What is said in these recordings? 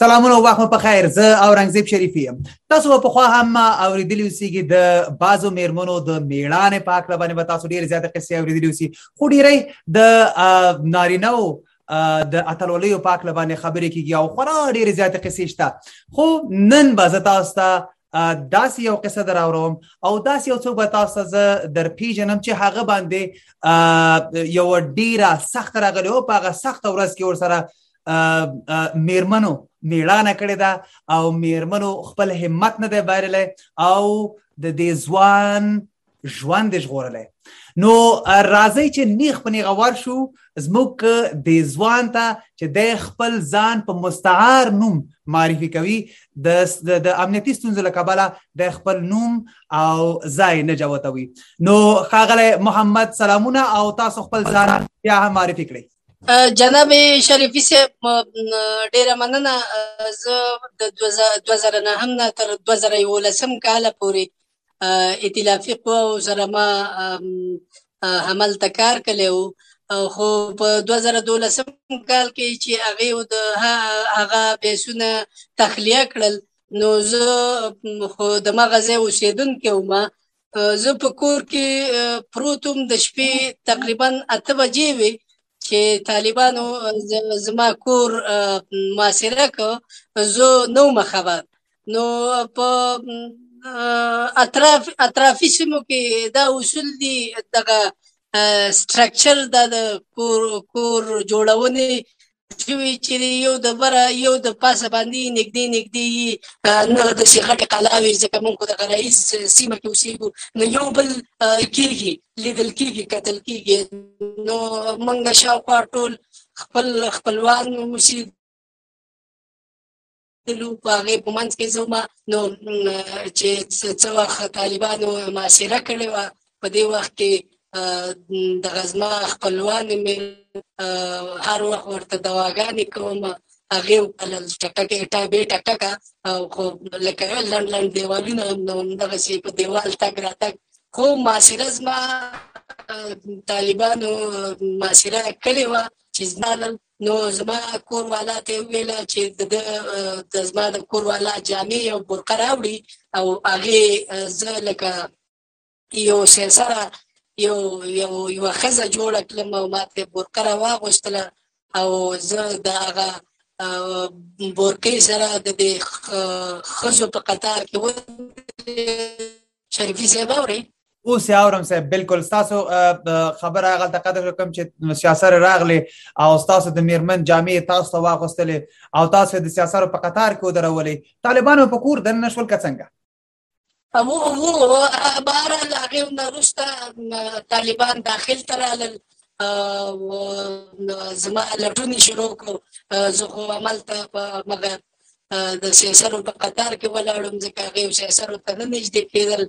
سلامونه وخت مو په خیر زه اورنګزیب شریفی یم تاسو په خو هم اوریدلی اوسېږي د بازو میرمنو د میړانه پاک لبانه به تاسو ډیر زیات قصې اوریدلی اوسې خو ډیرې د نارینه د اتلولیو پاک لبانه خبرې کیږي او خورا ډیر زیات قصې شته خو نن به زه تاسو ته داسې یو قصه دراوروم او داسې یو څوک به تاسو زه در پیژنم چې هغه باندې یو ډیره سخت راغلی او په هغه سخت ورځ کې ورسره میرمنو میړانه کړې ده او میرمنو خپل همت نه دی بایرلی او د دې ځوان ژوند یې ژغورلی نو راځئ چې نیغ په نیغه ور شو زموږ دې ځوان ته چې د خپل ځان په مستعار نوم معرفي کوي د د امنیتي ستونزو له کبله د خپل نوم او ځای نه جوتوي نو ښاغلی محمد سلامونه او تاسو خپل ځان بیا هم معرفي کړئ جناب شریفي صاحب ډیره مننه زه د 2009 نه تر 2011 کال پورې ائتلافي قواو سره ما عمل تکار کړو خو په 2012 کال کې چې هغه د هغه پیسونه تخلیه کړل نو زه خو د مغزه اوسیدونکو ما زه په کور کې پروت وم د شپې تقریبا اته بجې وې چې طالبانو زما کور محاصره کړ زه نه وم خبر نو په اطراف اطرافي سیمو کې دا اصول دي دغه سټرکچر د کور کور جوړونې شوي چې یو د بره یو د پاسه باندې نږدې نږدې یي نه د شي غټه کلاوي ځکه موږ د غرایز سیمه کې اوسېږو نو یو بل کېږي لیدل کېږي قتل کېږي نو موږ شاوخوا ټول خپل خپلوان اوسېږو تلو په هغې په منځ کې زما نو چې څه وخت طالبانو معاشره کړې وه په دې وخت کې د غزما خپلوان مې هر وخت ورته دواګانې کوم هغه په ټکټه ټا به ټکټه او خو لکه لند لند دیوالونه هم نو دغه شی په دیوال تک را تک خو معاشره زما طالبانو معاشره کړې وه چې زما نو زما کور والا ته ویل چې د زما د کور والا جامې او برقه راوړي او هغه زه لکه یو شې سره یو یو یو خزه جوړ کړم او ماته برقه را واغوستله او زه د هغه بورکې سره د دې خزو په قطار کې و شریفي صاحب اوري او سیاورم صاحب بالکل تاسو خبر هغه ته قدر کوم چې سیاسر راغلی او تاسو د میرمن جامعې تاسو واغستلې او تاسو د سیاسر په قطار کې درولې طالبانو په کور دنه شول کڅنګه امو امو بار لاغه نرستا طالبان داخل ترالل زما لټونی شروع کو زه خو عمل ته مګر د سیاسر په قطار کې ولاړم ځکه هغه سیاسر ته نه نږدې کېدل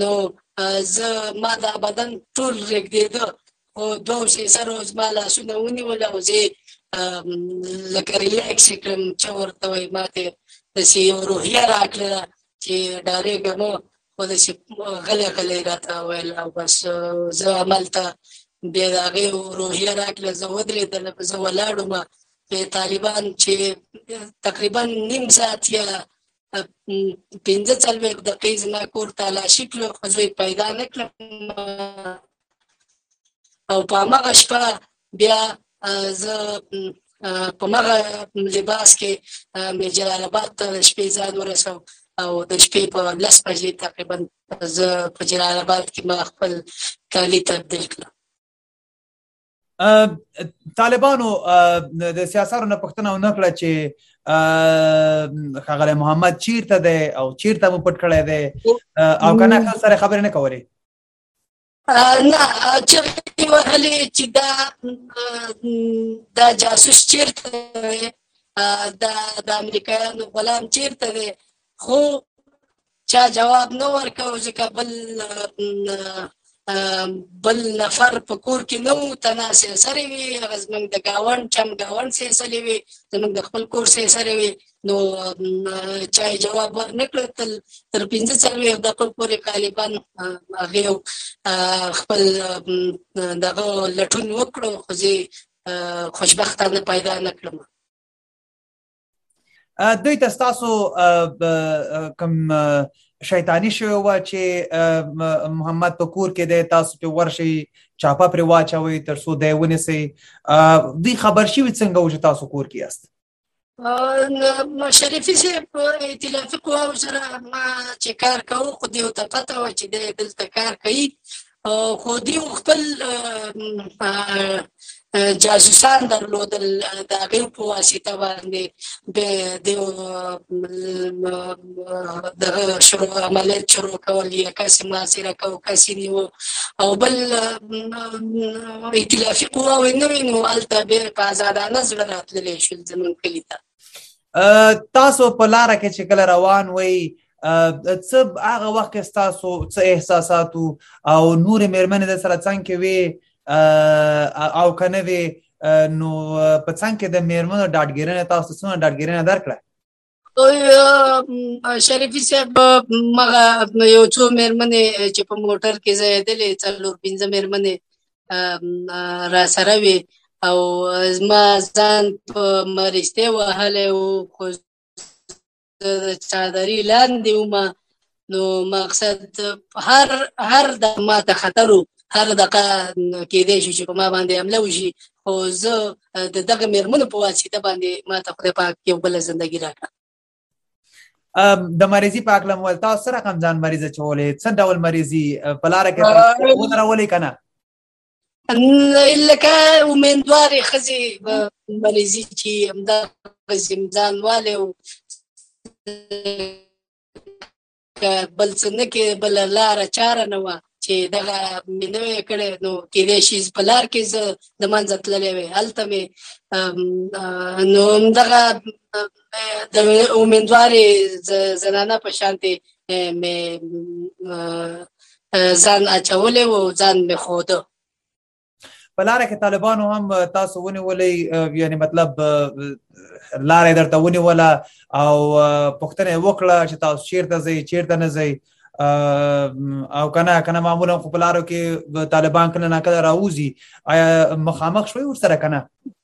نو زه ما دا بدن ټول رګدیده او دوه شي سره زما لاسونه ونیول او زه لکه ریلیکس کړم چې ورته وای ماته د سی یو روحیه راکړه چې ډارې ګمو خو د سی غلې غلې راته ویل او بس زه عملته بیا د هغې روحیه راکړه زه ودرېدل زه ولاړم طالبان چې تقریبا نیم ساعت یا پنځه څلوېښت دقیقې زما کور تالاشي کړو خو زه پیدا نه کړم او په همغه شپه بیا زه په مغه لباس کې مې جلال آباد ته د شپې ځان ورسو او د شپې په لس بجې تقریبا زه په جلال آباد کې ما خپل کالي تبدیل کړم طالبانو د سیاسارو نه پښتنه نه کړه چې خغله محمد چیرته ده او چیرته مو پټ کړی ده او کنه خپل سره خبر نه کوي نه چې وهلې چې دا دا جاسوس چیرته دا د امریکایانو غلام چیرته وي خو چا جواب نه ورکاو ځکه بل بل نفر په کور کې نو تنا سي سره وي هغه زمنګ د گاون چم گاون سي سره وي زمنګ د خپل کور سي سره وي نو چا جواب ورنکړ تل تر 15 سره د خپل پورې طالبان هغه خپل دغه لټون وکړو خو خوشبختانه پیدا نکړم دوی ته تاسو کوم شیطانی شوی و چې محمد په کور کې دی تاسو په ورشي چاپه پر واچوي تر څو دی ونیسي دوی خبر شي څنګه و چې تاسو کور کې یاست شریفي صاحب په ائتلافي قواو سره ما چې کار کوو خو دیو ته پته وه چې دی دلته کار کوي خو دی خپل جاسوسان درلودل د هغه په واسطه باندې د د د شروع عملیات شروع کول یا کسې ماسره کو کسې نیو او بل ائتلافي قوا و نه وینو الته به په آزادانه زړه راتللی شول زمونږ کلی ته تاسو په لار کې چې کله روان وئ څه هغه وخت کې تاسو څه احساسات او نور مېرمنې د سره څنګه کې وي او کنه وي نو په څنګه کې د مېرمنو ډاډګیرنه تاسو څونه ډاډګیرنه درکړه شریفي صاحب مغه یو څو مېرمنې چې په موټر کې زیاتلې څلور پنځه مېرمنې را سره وي او زما ځان په مرسته وهلې او خو د چادري لاندې وم نو مقصد هر هر د ما ته خطر هر دقه کېدای شي چې په ما باندې حمله وشي خو زه د دغه مېرمنو په واسطه باندې ما ته خدای پاک یو بل زندگی راکړه د مریضي په اړه مول تاسو سره کوم ځان مریض چولې څه ډول مریضي په لار کې تاسو ودرولې کنه لکه امیندوارې ښځې به مریضي چې همدا ځانوالی او بل څه نه کې بل لاره چاره نه وه چې دغه مې نه وی کړی نو کېدای شي په لار کې زه د منځه تللی وی هلته مې نو همدغه د امیندوارې زنانه په شانتې مې ځان اچولې و ځان مې خوده په لار کې طالبانو هم تاسو ونیولې یعنی مطلب لار درته ونیوله او پښتنه وکړه چې تاسو چیرته ځئ چیرته نه ځئ او کنه کنه معمولا خو په لارو کې طالبان کله نه کله راوځي آیا مخامخ شوي ورسره کنه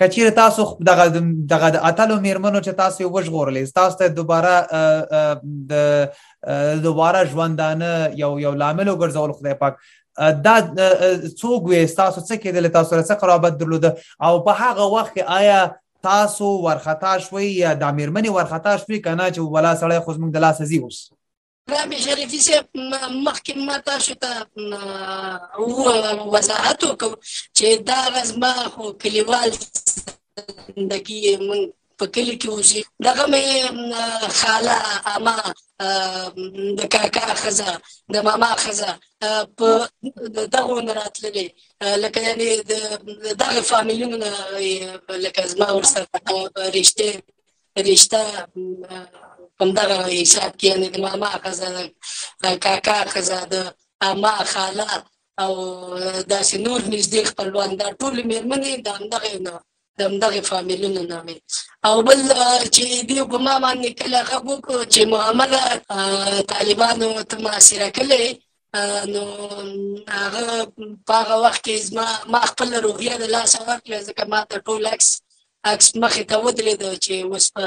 کچیر تاسو دغه دغه د اتلو میرمنو چې تاسو وژغورلې تاسو ته دوباره د دوباره ژوندانه یو یو لامل وګرځول خدای پاک دا څوګ وې تاسو څه کېدل تاسو سره څه قرابت درلود او په هغه وخت کې آیا تاسو ورخطا شوي یا د میرمنې ورخطا شوي کنه چې ولا سړی خو زموږ د لاس زی اوس امام شریفي صاحب مخکې ما تاسو ته وضاحت وکړ چې دا غز ما خو کلیوال دکی من په کلی کې اوسې دغه مې خاله اما د کاکا خزه د ماما خزه په دغه نه راتللې لکه یعنی دغه فامیلونه لکه زما ورسره رښتې رشته همدغه حساب کې یعنې د ماما ښځه ده کاکا ښځه ده اما خاله او داسې نور نږدې خپلوان دا ټولې مېرمنې د همدغې نه د همدغې فامیلونو نه وې او بل چې دې په ما باندې کله غږ وکړو چې محمده طالبانو ته محاصره کړی نو هغه په هغه وخت کې زما ما خپله روحیه د لاسه ورکړه ځکه ما ته ټول عکس عکس مخې ته ودرېد چې اوس به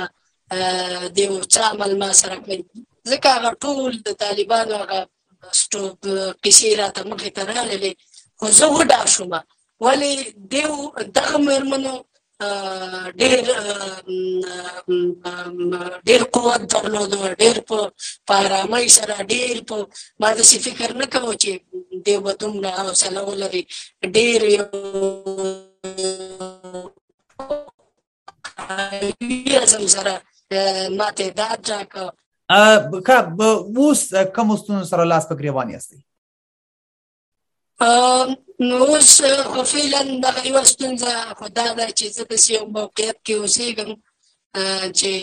د یو څه عمل ما سره کوي ځکه هغه ټول د طالبانو هغه سټوپ کیسې راته مخې ته راغلې خو زه وډار شوم ولې دیو دغه مېرمنو ډېر ډېر قوت درلود ډېر په پارامۍ سره ډېر په ما د فکر نه کوم چې دیو به دومره حوصله ولري ډېر یو اعظم سره ماته دا ټاک که اوس کوم ستونزو سره لاس په ګریوان یاستئ نو اوس خو فعلا دغه یوه ستونزه خو دا ده چې زه داسې یو موقعیت کې اوسېږم چې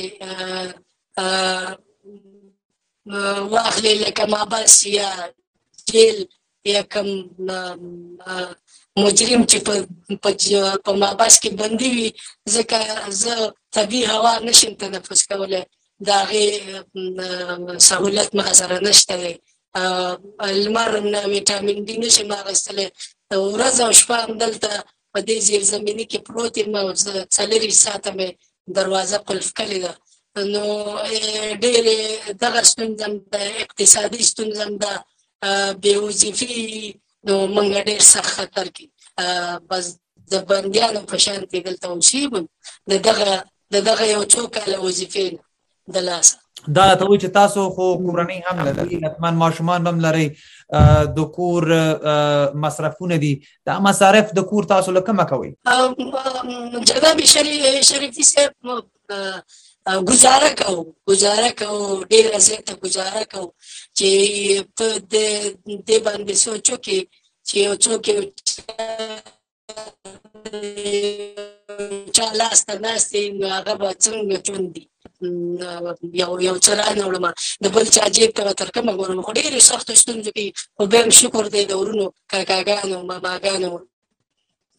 واخلې لکه مابس یا جیل یا کم مجرم چې په په مابس کې بندي وي ځکه زه طبي هوا نشم تنفس کولی د هغې سهولت ما سره نشته دی لمر نه ویټامین ډي نشم اخیستلی ورځ او شپه همدلته په دې زیرزمیني کې پروت یم او زه څلوېښت ساعته مې دروازه قلف کړې ده نو ډېرې دغه ستونزه هم ده اقتصادي ستونزه هم ده بې وظیفي نو موږ ډېر سخت خطر کې بس د بندیانو په شان کې دلته اوسېږم د دغه د دغه یو څو کاله وظیفې نه د لاسه دا ته وی چې تاسو خو کورنۍ هم لري حتمان ماشومان هم لري د کور مصرفونه دي دا مصارف د کور تاسو له کومه کوي جناب شریف شریفي صاحب گزاره کو گزاره کو ډیر زیاته گزاره کو چې ته د دې باندې سوچو کې چې یو څوک چا لاس ته ناست دی نو هغه به څنګه ژوند دي یو یو څه رانوړم د بل چا جیب ته به تر کومه ګورم خو ډېرې سختو ستونزو کې خو بیا هم شکر دی د ورونو کاکاګانو ماماګانو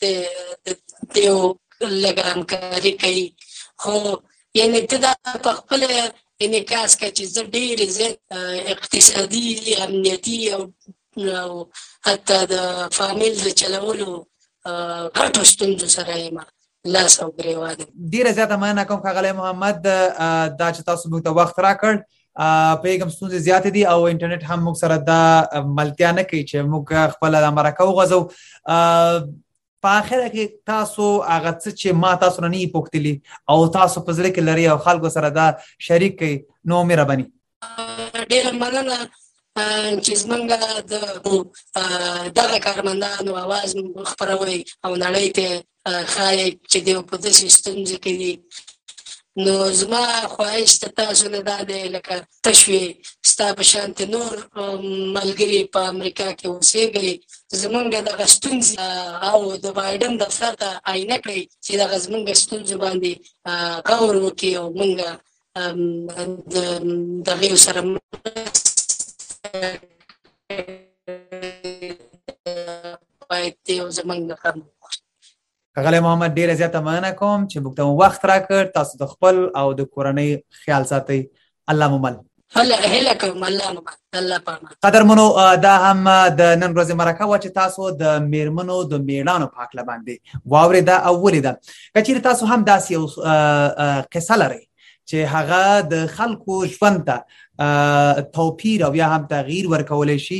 د د یو لږه همکاري کوي خو یعنې ته دا په خپله انعکاس کړه چې زه ډېرې زیات اقتصادي امنیتي او او حتی د فامیل د چلولو غټو ستونزو سره یم لاس او ګریوان ډیره زیاته مننه کوم ښاغلی محمد دا چې تاسو موږ ته وخت راکړ پیغام ستونزې زیاتې دي او انټرنیټ هم موږ سره دا ملتیا نه کوي چې موږ خپل د مرکه وغځو په اخر کې تاسو هغه څه چې ما تاسو نه نه پوښتلی او تاسو په ځل کې لري او خلکو سره دا شریک کړئ نو مهرباني ډیره مننه چې زمونږ د دغه کارمندانو اواز خپروي او نړۍ ته ښایي چې دیو په داسې ستونزې کې دي نو زما خواهش ته تاسو نه دا دی لکه تشوي ستا په شانت نور ملګري په امریکا کې اوسېږي زمونږ دغه ستونزې او د بایډن دفتر ته آینه کړئ چې دغه زمونږ ستونزو باندې غور وکړي او مونږ د دغه سره باید یو زمونږ ښاغلی محمد ډیره زیاته مننه کوم چې موږ ته وخت راکړ تاسو د خپل او د کورنۍ خیال ساتئ الله مو مل هله هله کوم الله مو الله پامه قدرمنو دا هم د نن ورځې مرکه و چې تاسو د میرمنو د میړانو په حق باندې واورې دا اولی ده کچیر تاسو هم داسې یو قصه لرئ چې هغه د خلکو ژوند ته توپیر او یا هم تغییر ورکول شي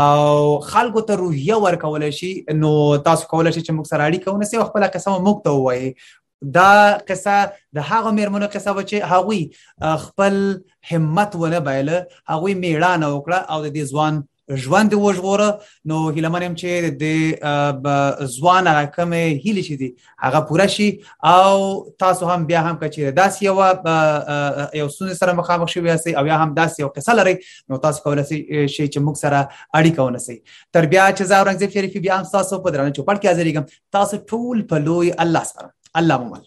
او خلکو ته روحیه ورکول شي نو تاسو کولای شئ چې موږ سره اړیکه ونیسئ او خپل قسم موږ ته ووایي دا قصه د هغه میرمنو قصه و چې هغوی خپل همت ونه بایله هغوی میړانه وکړه او د دې ځوان ژوند وژغوره نو هیله منم چې د ځوان هغه کمې هیلې چې دي هغه پوره شي او تاسو هم بیا هم کچې داسې یو یو سونې سره مخامخ شوی یاست او یا هم داسې یو قصه لري نو تاسو کولای شئ چې موږ سره اړیکه ونیسئ تر بیا چې زه اورنګزیب شریفي بیا هم تاسو په درنه چوپړ کې حاضرېږم تاسو ټول په لوی الله سره الله مو مل